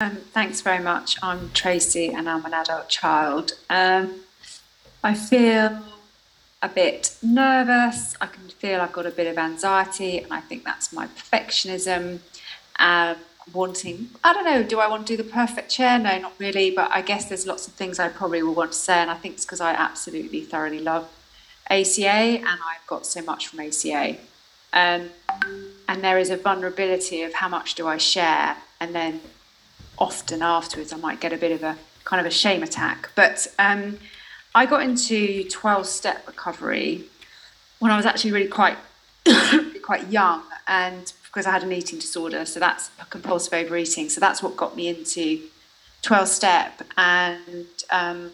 Um, thanks very much. I'm Tracey and I'm an adult child. Um, I feel a bit nervous. I can feel I've got a bit of anxiety, and I think that's my perfectionism. Um, wanting, I don't know, do I want to do the perfect chair? No, not really, but I guess there's lots of things I probably will want to say, and I think it's because I absolutely thoroughly love ACA and I've got so much from ACA. Um, and there is a vulnerability of how much do I share, and then often afterwards I might get a bit of a kind of a shame attack. But um, I got into 12 step recovery when I was actually really quite quite young and because I had an eating disorder so that's compulsive overeating. So that's what got me into 12 step and um,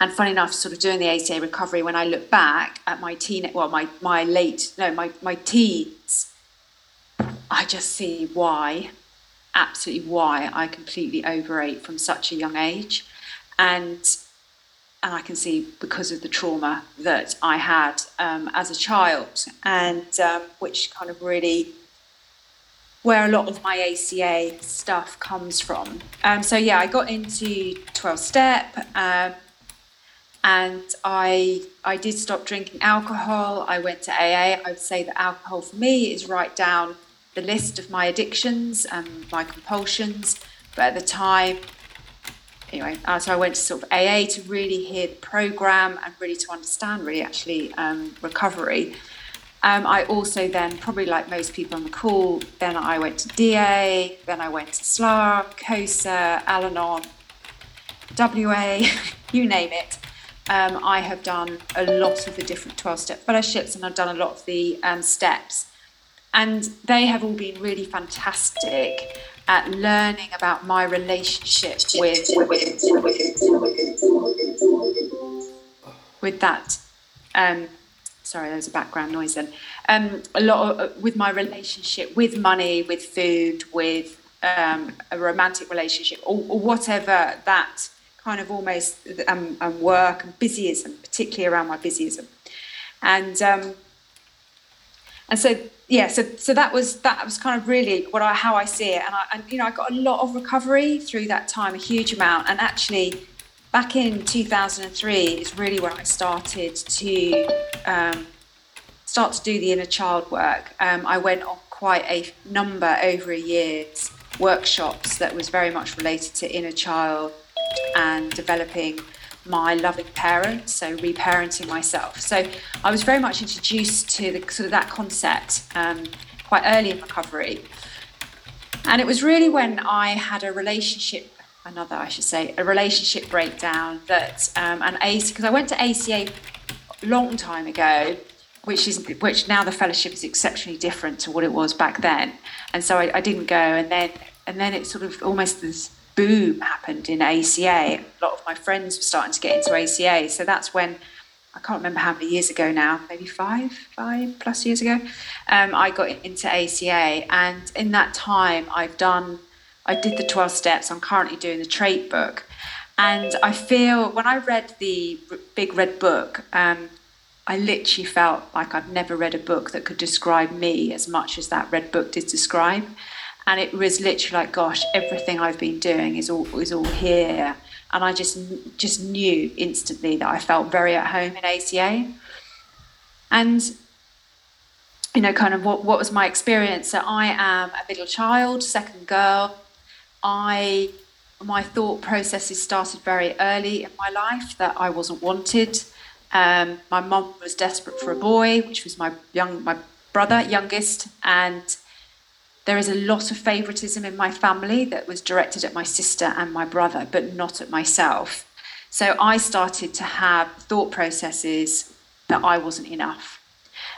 and funny enough sort of doing the ACA recovery when I look back at my teen well my my late no my my teens I just see why absolutely why I completely overate from such a young age and and I can see because of the trauma that I had um, as a child, and um, which kind of really where a lot of my ACA stuff comes from. Um, so yeah, I got into 12 step um, and I I did stop drinking alcohol. I went to AA. I would say that alcohol for me is right down the list of my addictions and my compulsions. But at the time, anyway, so I went to sort of AA to really hear the program and really to understand really actually um, recovery. Um, I also then, probably like most people on the call, then I went to DA, then I went to SLA, COSA, Al Anon, WA, you name it. Um, I have done a lot of the different 12 step fellowships and I've done a lot of the um, steps. And they have all been really fantastic at learning about my relationship with with that. Um, sorry, there's a background noise. Then um, a lot of, uh, with my relationship with money, with food, with um, a romantic relationship, or, or, whatever that kind of almost um, and work and busyism, particularly around my busyism, and um, and so yeah, so so that was that was kind of really what I how I see it, and I and you know I got a lot of recovery through that time, a huge amount, and actually back in 2003 is really when I started to um, start to do the inner child work. Um, I went on quite a number over a year's workshops that was very much related to inner child and developing my loving parents, so reparenting myself. So I was very much introduced to the sort of that concept um, quite early in recovery. And it was really when I had a relationship, another, I should say, a relationship breakdown that, um, and ACA, because I went to ACA a long time ago, which is, which now the fellowship is exceptionally different to what it was back then. And so I, I didn't go. And then, and then it sort of almost this boom happened in ACA. A lot of my friends were starting to get into ACA. So that's when I can't remember how many years ago now, maybe five, five plus years ago, um, I got into ACA. And in that time, I've done, I did the 12 steps. I'm currently doing the trait book. And I feel when I read the big red book, um, I literally felt like I'd never read a book that could describe me as much as that red book did describe and it was literally like gosh everything i've been doing is all is all here. And i just just knew instantly that i felt very at home in aca and you know kind of what, what was my experience? So i am a middle child second girl. I my thought processes started very early in my life that i wasn't wanted. Um, my mum was desperate for a boy which was my young my brother youngest. And there is a lot of favoritism in my family that was directed at my sister and my brother, but not at myself. So I started to have thought processes that I wasn't enough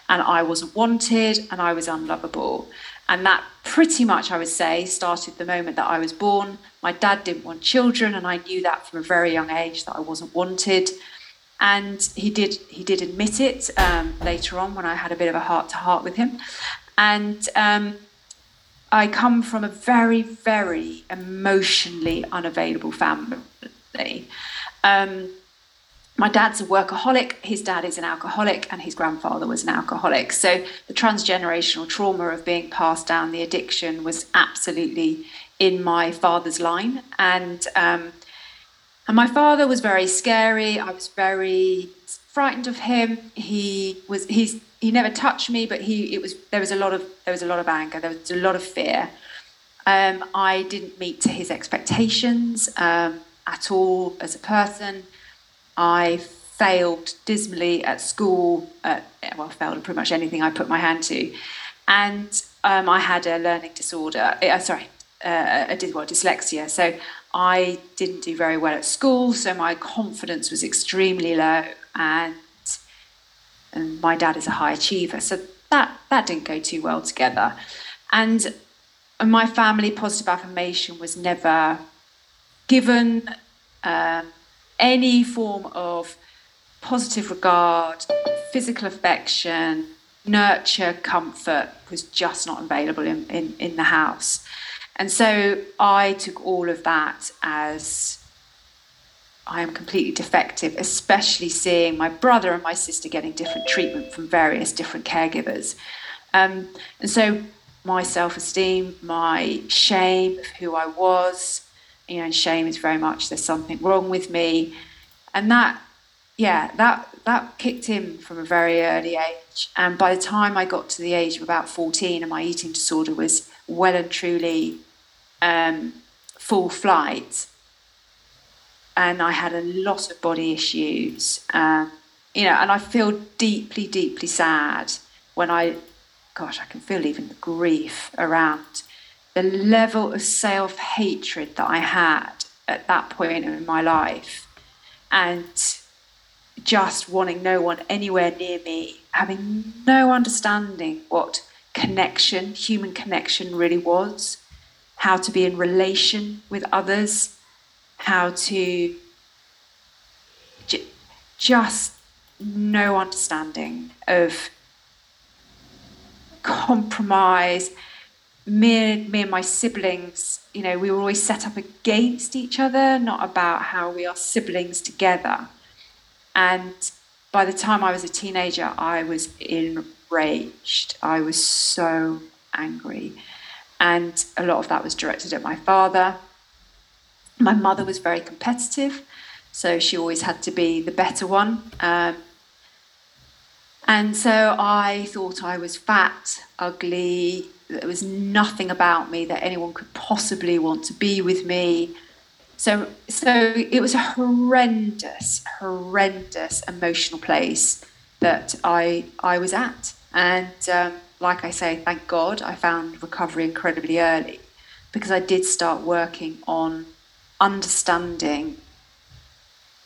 and I wasn't wanted and I was unlovable. And that pretty much, I would say, started the moment that I was born. My dad didn't want children, and I knew that from a very young age that I wasn't wanted. And he did he did admit it um, later on when I had a bit of a heart to heart with him. And um, I come from a very, very emotionally unavailable family. Um, my dad's a workaholic, his dad is an alcoholic, and his grandfather was an alcoholic. So the transgenerational trauma of being passed down the addiction was absolutely in my father's line, and um, and my father was very scary. I was very frightened of him. He was he's he never touched me, but he it was there was a lot of there was a lot of anger. There was a lot of fear. Um, I didn't meet to his expectations um, at all as a person. I failed dismally at school. At, well, failed at pretty much anything I put my hand to, and um, I had a learning disorder. Uh, sorry, uh, a well, dyslexia. So I didn't do very well at school. So my confidence was extremely low, and and my dad is a high achiever. So that that didn't go too well together, and my family positive affirmation was never given. Um, any form of positive regard, physical affection, nurture, comfort was just not available in, in, in the house. And so I took all of that as I am completely defective, especially seeing my brother and my sister getting different treatment from various different caregivers. Um, and so my self esteem, my shame of who I was, you know, shame is very much there's something wrong with me. And that yeah, that that kicked in from a very early age. And by the time I got to the age of about 14 and my eating disorder was well and truly um, full flight, and I had a lot of body issues, um, you know, and I feel deeply, deeply sad when I, gosh, I can feel even the grief around the level of self hatred that I had at that point in my life. And just wanting no one anywhere near me, having no understanding what connection, human connection really was, how to be in relation with others, how to j- just no understanding of compromise. Me, me and my siblings, you know, we were always set up against each other, not about how we are siblings together. And by the time I was a teenager, I was enraged. I was so angry. And a lot of that was directed at my father. My mother was very competitive, so she always had to be the better one. Um, and so I thought I was fat, ugly, there was nothing about me that anyone could possibly want to be with me. So, so it was a horrendous, horrendous emotional place that I I was at, and um, like I say, thank God I found recovery incredibly early, because I did start working on understanding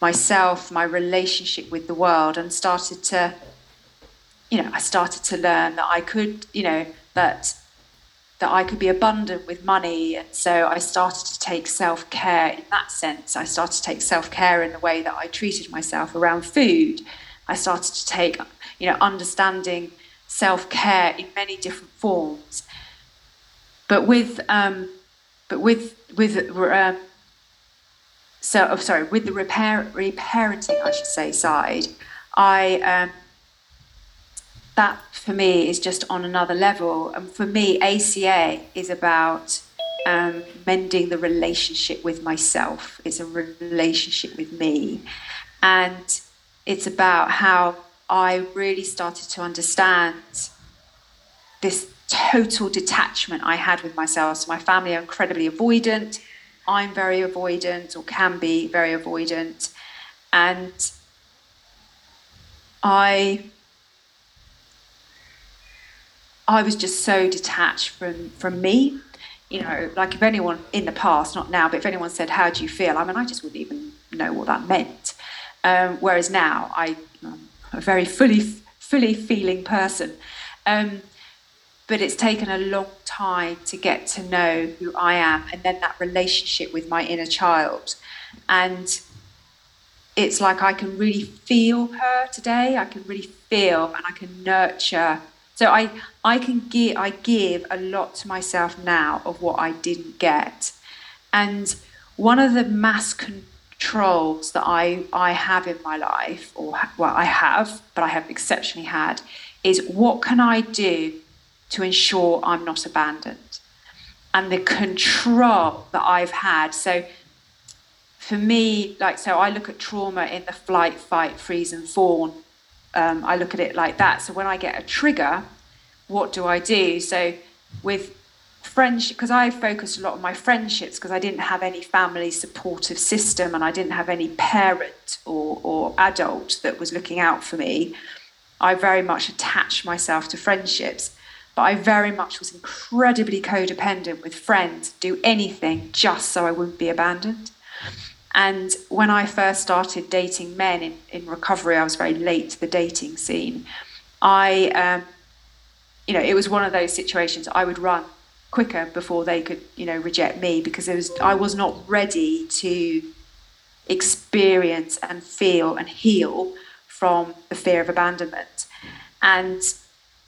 myself, my relationship with the world, and started to, you know, I started to learn that I could, you know, that that I could be abundant with money. And so I started to take self care in that sense. I started to take self care in the way that I treated myself around food. I started to take, you know, understanding self care in many different forms. But with, um, but with, with, um, so, oh, sorry, with the repair, reparenting, I should say, side, I, um, that for me is just on another level. And for me, ACA is about um, mending the relationship with myself. It's a relationship with me. And it's about how I really started to understand this total detachment I had with myself. So my family are incredibly avoidant. I'm very avoidant or can be very avoidant. And I I was just so detached from from me. You know, like if anyone in the past, not now, but if anyone said, "How do you feel?" I mean, I just wouldn't even know what that meant. Um, whereas now, I, am a very fully fully feeling person. Um, but it's taken a long time to get to know who I am, and then that relationship with my inner child, and it's like I can really feel her today. I can really feel, and I can nurture so I I can give I give a lot to myself now of what I didn't get. And one of the mass controls that I, I have in my life, or well, I have, but I have exceptionally had, is what can I do to ensure I'm not abandoned? and the control that I've had. So for me, like, so I look at trauma in the flight, fight, freeze, and fawn. Um, I look at it like that. So when I get a trigger, what do I do? So with friendship, because I focused a lot on my friendships because I didn't have any family supportive system and I didn't have any parent or, or adult that was looking out for me. I very much attached myself to friendships but I very much was incredibly codependent with friends, do anything just so I wouldn't be abandoned. And when I first started dating men in, in recovery, I was very late to the dating scene. I, um, you know, it was one of those situations I would run quicker before they could, you know, reject me because it was I was not ready to experience and feel and heal from the fear of abandonment. And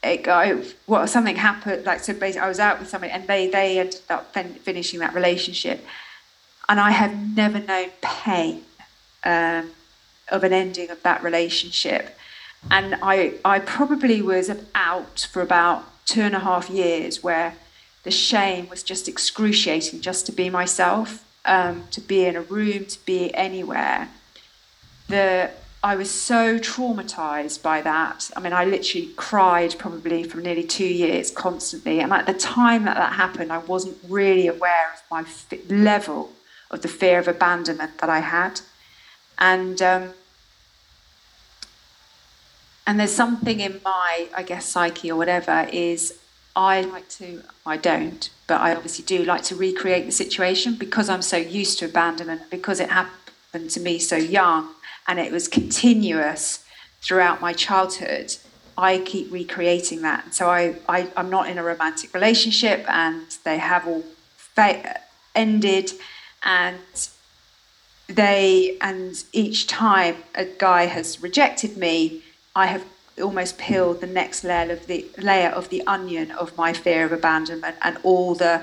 it, I, what something happened like so basically I was out with somebody and they they ended up fin- finishing that relationship. And I have never known pain um, of an ending of that relationship. And I I probably was out for about two and a half years where the shame was just excruciating just to be myself um, to be in a room to be anywhere. The I was so traumatized by that. I mean, I literally cried probably for nearly two years constantly. And at the time that that happened, I wasn't really aware of my level of the fear of abandonment that I had. And um, and there's something in my, I guess, psyche or whatever is I like to, I don't, but I obviously do like to recreate the situation because I'm so used to abandonment, because it happened to me so young and it was continuous throughout my childhood. I keep recreating that. So I, I I'm not in a romantic relationship, and they have all fa- ended, and they and each time a guy has rejected me, I have almost peeled the next layer of the layer of the onion of my fear of abandonment and all the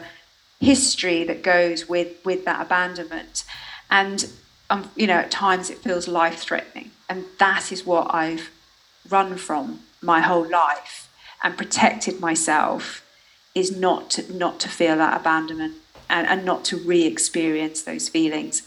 history that goes with with that abandonment and um, you know, at times it feels life threatening. And that is what I've run from my whole life and protected myself is not to, not to feel that abandonment and, and not to re experience those feelings.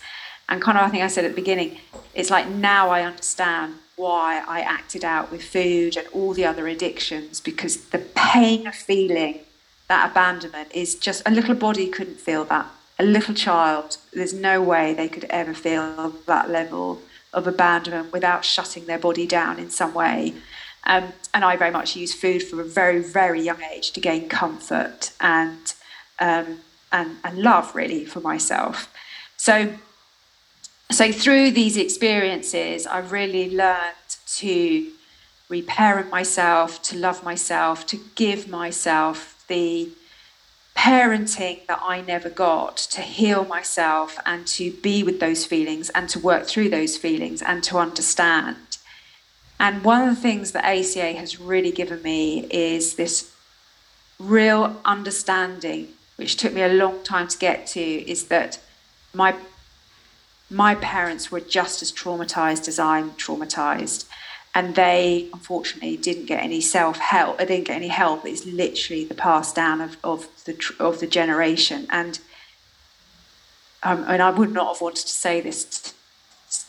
And kind of, I think I said at the beginning, it's like now I understand why I acted out with food and all the other addictions because the pain of feeling that abandonment is just a little body couldn't feel that a little child, there's no way they could ever feel that level of abandonment without shutting their body down in some way. Um, and I very much use food from a very, very young age to gain comfort and um, and, and love really for myself. So so through these experiences, I've really learned to reparent myself, to love myself, to give myself the parenting that I never got to heal myself and to be with those feelings and to work through those feelings and to understand. And one of the things that ACA has really given me is this real understanding, which took me a long time to get to, is that my my parents were just as traumatized as I'm traumatized and they unfortunately didn't get any self help. They didn't get any help. It's literally the pass down of, of the of the generation. And um, and I would not have wanted to say this t-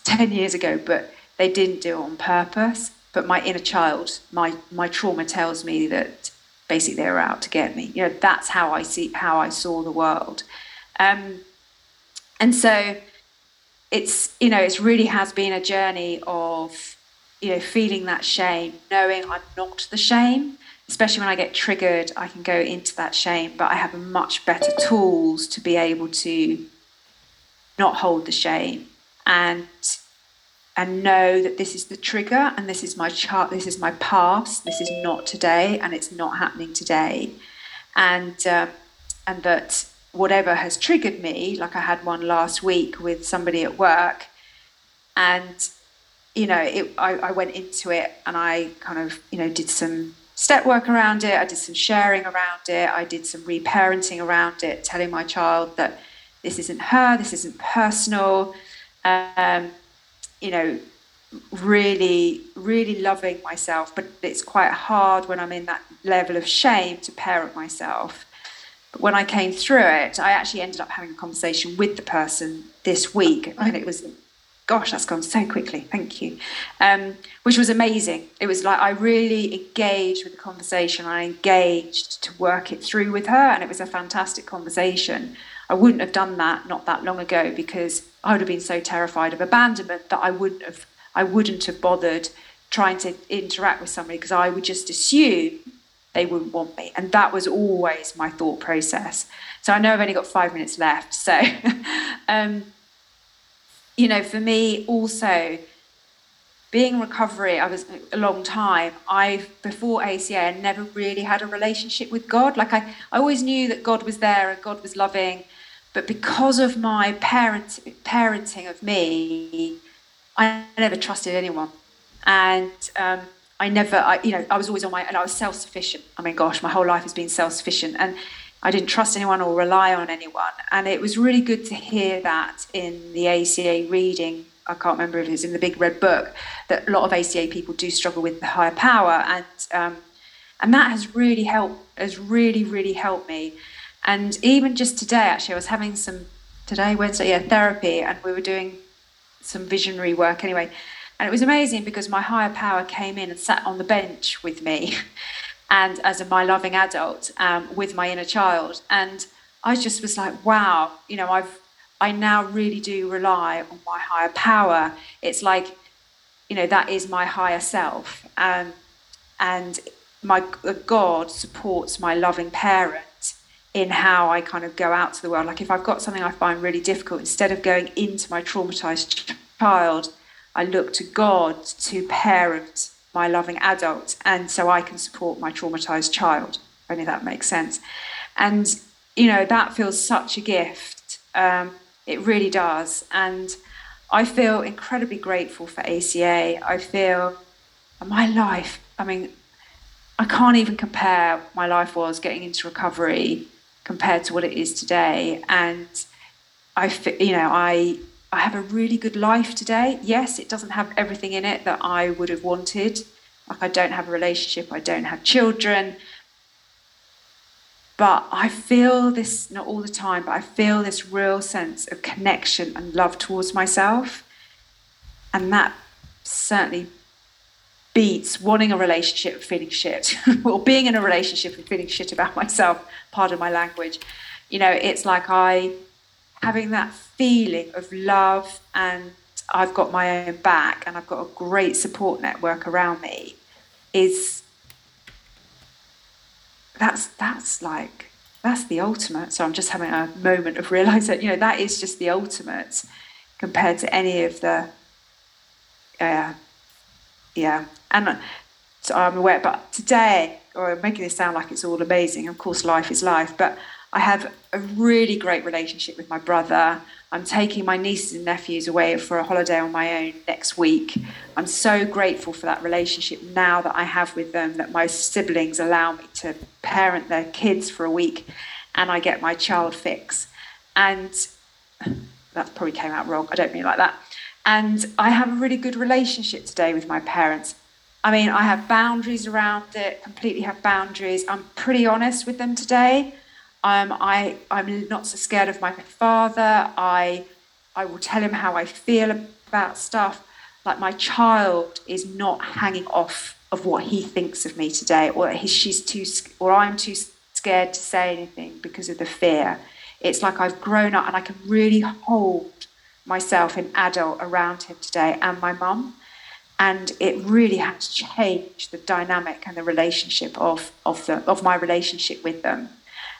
ten years ago, but they didn't do it on purpose. But my inner child, my my trauma tells me that basically they were out to get me. You know, that's how I see how I saw the world. Um, and so it's you know it's really has been a journey of you know, feeling that shame, knowing I'm not the shame, especially when I get triggered, I can go into that shame, but I have much better tools to be able to not hold the shame and and know that this is the trigger and this is my chart this is my past this is not today and it's not happening today. And uh, and that whatever has triggered me like i had one last week with somebody at work and you know, it, I, I went into it and I kind of, you know, did some step work around it. I did some sharing around it. I did some reparenting around it, telling my child that this isn't her, this isn't personal. Um, you know, really, really loving myself. But it's quite hard when I'm in that level of shame to parent myself. But when I came through it, I actually ended up having a conversation with the person this week, and it was, gosh, that's gone so quickly. Thank you, um, which was amazing. It was like I really engaged with the conversation. I engaged to work it through with her, and it was a fantastic conversation. I wouldn't have done that not that long ago because I would have been so terrified of abandonment that I wouldn't have I wouldn't have bothered trying to interact with somebody because I would just assume they wouldn't want me. And that was always my thought process. So I know I've only got five minutes left. So, um, you know, for me also, being in recovery, I was a long time. I before ACA, never really had a relationship with God. Like I, I always knew that God was there and God was loving, but because of my parent parenting of me, I never trusted anyone, and um, I never, I, you know, I was always on my, and I was self-sufficient. I mean, gosh, my whole life has been self-sufficient, and I didn't trust anyone or rely on anyone. And it was really good to hear that in the ACA reading. I can't remember if it's in the Big Red Book that a lot of ACA people do struggle with the higher power, and um, and that has really helped. Has really, really helped me. And even just today, actually, I was having some today Wednesday, yeah, therapy, and we were doing some visionary work anyway. And it was amazing because my higher power came in and sat on the bench with me, and as a, my loving adult um, with my inner child. And I just was like, wow, you know, I've I now really do rely on my higher power. It's like, you know, that is my higher self, um, and my God supports my loving parent in how I kind of go out to the world. Like if I've got something I find really difficult, instead of going into my traumatized child I look to God to parent my loving adult, and so I can support my traumatized child. Only that makes sense. And, you know, that feels such a gift. Um, it really does. And I feel incredibly grateful for ACA. I feel my life, I mean, I can't even compare my life was getting into recovery compared to what it is today. And I, you know, I I have a really good life today. Yes, it doesn't have everything in it that I would have wanted. Like, I don't have a relationship, I don't have children. But I feel this, not all the time, but I feel this real sense of connection and love towards myself. And that certainly beats wanting a relationship feeling shit, or being in a relationship and feeling shit about myself, pardon my language. You know, it's like I having that feeling of love and I've got my own back and I've got a great support network around me is that's that's like that's the ultimate. So I'm just having a moment of realizing, you know, that is just the ultimate compared to any of the uh, yeah. And so I'm aware, but today, or I'm making this sound like it's all amazing. Of course, life is life, but I have a really great relationship with my brother. I'm taking my nieces and nephews away for a holiday on my own next week. I'm so grateful for that relationship now that I have with them, that my siblings allow me to parent their kids for a week and I get my child fix. And that probably came out wrong. I don't mean like that. And I have a really good relationship today with my parents. I mean, I have boundaries around it, completely have boundaries. I'm pretty honest with them today. Um, I, I'm not so scared of my father. I, I will tell him how I feel about stuff. Like my child is not hanging off of what he thinks of me today, or he, she's too, or I'm too scared to say anything because of the fear. It's like I've grown up and I can really hold myself an adult around him today and my mum. And it really has changed the dynamic and the relationship of, of, the, of my relationship with them.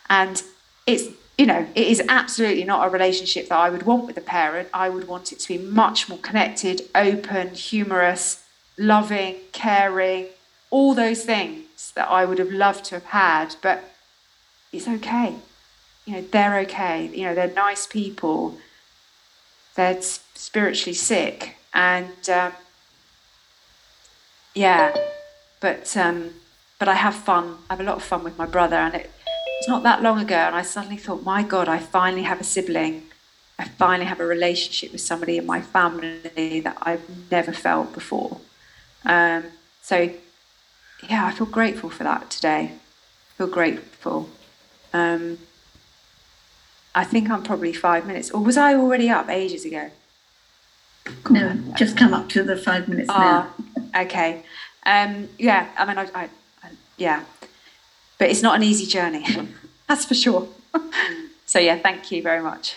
And it's, you know, it is absolutely not a relationship that I would want with a parent. I would want it to be much more connected, open, humorous, loving, caring, all those things that I would have loved to have had. But it's okay. You know, they're okay. You know, they're nice people. They're spiritually sick. And um, yeah, but um, but I have fun. I have a lot of fun with my brother, and it it's not that long ago, and I suddenly thought, my God, I finally have a sibling. I finally have a relationship with somebody in my family that I've never felt before. Um, so, yeah, I feel grateful for that today. I feel grateful. Um, I think I'm probably five minutes, or was I already up ages ago? No, just come up to the five minutes now. Ah, okay. Um, yeah, I mean, I, I, I yeah, but it's not an easy journey, that's for sure. so, yeah, thank you very much.